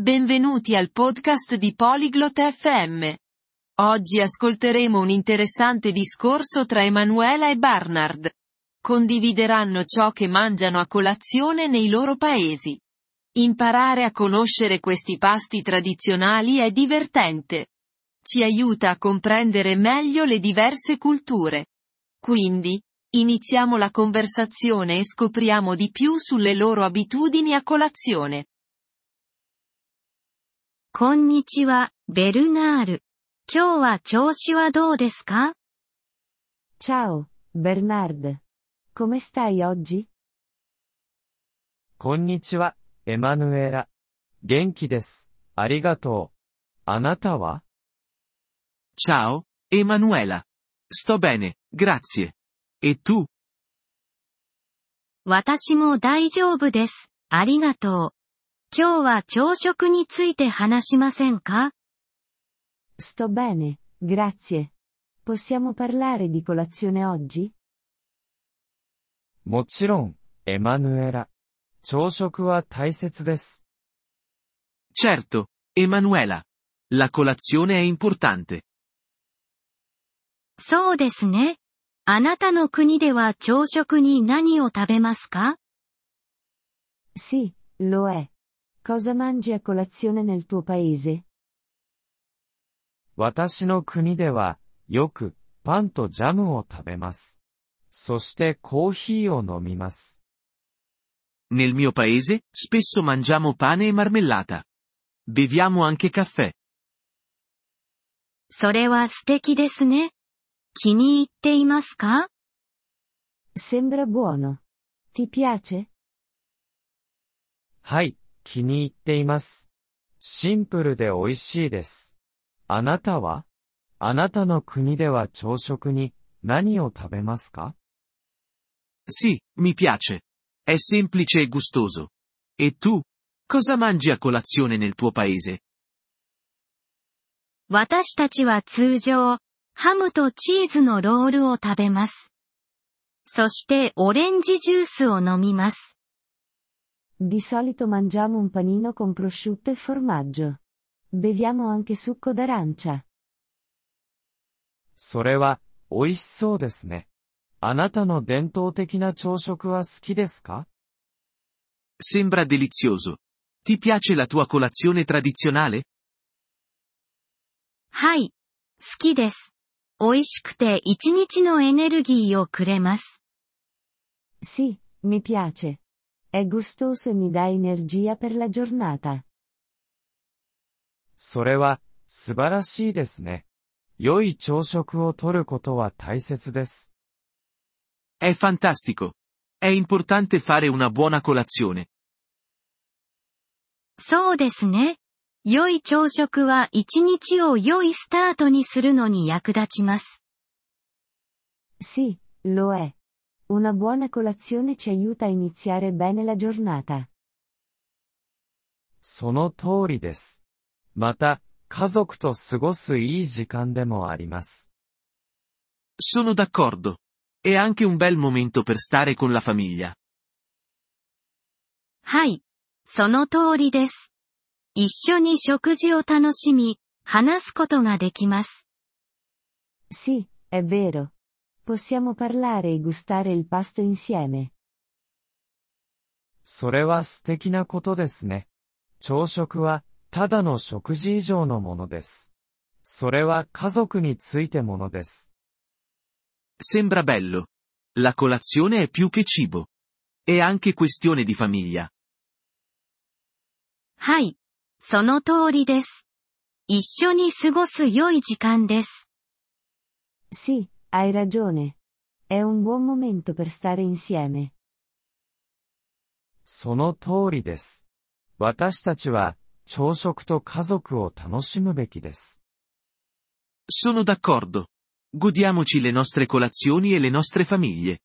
Benvenuti al podcast di Polyglot FM. Oggi ascolteremo un interessante discorso tra Emanuela e Barnard. Condivideranno ciò che mangiano a colazione nei loro paesi. Imparare a conoscere questi pasti tradizionali è divertente. Ci aiuta a comprendere meglio le diverse culture. Quindi, iniziamo la conversazione e scopriamo di più sulle loro abitudini a colazione. こんにちは、ベルナール。今日は調子はどうですか？Ciao, Bernard. Come stai oggi? こんにちは、エマヌエラ。元気です。ありがとう。あなたは？Ciao, Emanuela. Sto bene, grazie. E tu? 私も大丈夫です。ありがとう。今日は朝食について話しませんか Sto bene, grazie. Possiamo parlare di colazione oggi? もちろん、エマヌエラ。朝食は大切です。Certo, Emanuela. La colazione è importante. そうですね。あなたの国では朝食に何を食べますか Sì, lo è. Cosa mangi a colazione nel tuo paese? 私の国では、よく、パンとジャムを食べます。そしてコーヒーを飲みます。Nel mio paese, spesso mangiamo pane e marmellata. Beviamo anche caffè. それは素敵ですね。気に入っていますか Sembra buono. Ti piace? はい、気に入っています。シンプルで美味しいです。あなたは？あなたの国では朝食に何を食べますか？Sì, mi piace. È semplice e gustoso. E tu? Cosa mangi a colazione nel tuo paese? 私たちは通常、ハムとチーズのロールを食べます。そしてオレンジジュースを飲みます。Di solito mangiamo un panino con prosciutto e formaggio. Beviamo anche succo d'arancia. それは、美味しそうですね。あなたの伝統的な朝食は好きですか Sembra delizioso. Ti piace la tua colazione tradizionale? はい。好きです。美味しくて一日のエネルギーをくれます。 Sì, mi piace. È gustoso e mi dà energia per la giornata. それは、素晴らしいですね。良い朝食をとることは大切です。È fantastico. È importante fare una buona colazione. そうですね。良い朝食は一日を良いスタートにするのに役立ちます。Sì, lo è. Una buona colazione ci aiuta a iniziare bene la giornata. その通りです。また、家族と過ごすいい時間でもあります。 Sono d'accordo. È anche un bel momento per stare con la famiglia. はい。その通りです。一緒に食事を楽しみ、話すことができます。 Sì, è vero. Possiamo parlare e gustare il pasto insieme. それは素敵なことですね。朝食は、ただの食事以上のものです。それは家族についてものです。 Sembra bello. La colazione è più che cibo. È anche questione di famiglia. はい。その通りです。一緒に過ごす良い時間です。 Sì, hai ragione. È un buon momento per stare insieme. その通りです。私たちは、朝食と家族を楽しむべきです。 Sono d'accordo. Godiamoci le nostre colazioni e le nostre famiglie.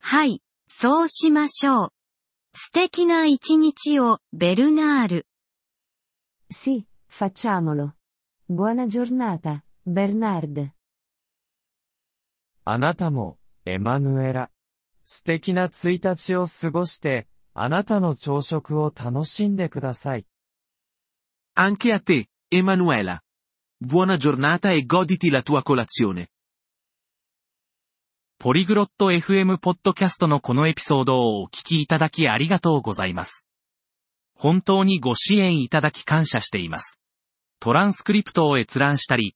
はい。そうしましょう。素敵な一日を、ベルナール。 Sì, facciamolo. Buona giornata, Bernard. あなたも、エマヌエラ。素敵な1日を過ごして、あなたの朝食を楽しんでください。Anche a te, Emanuela. Buona giornata e goditi la tua colazione. ポリグロット FM ポッドキャストのこのエピソードをお聞きいただきありがとうございます。本当にご支援いただき感謝しています。トランスクリプトを閲覧したり、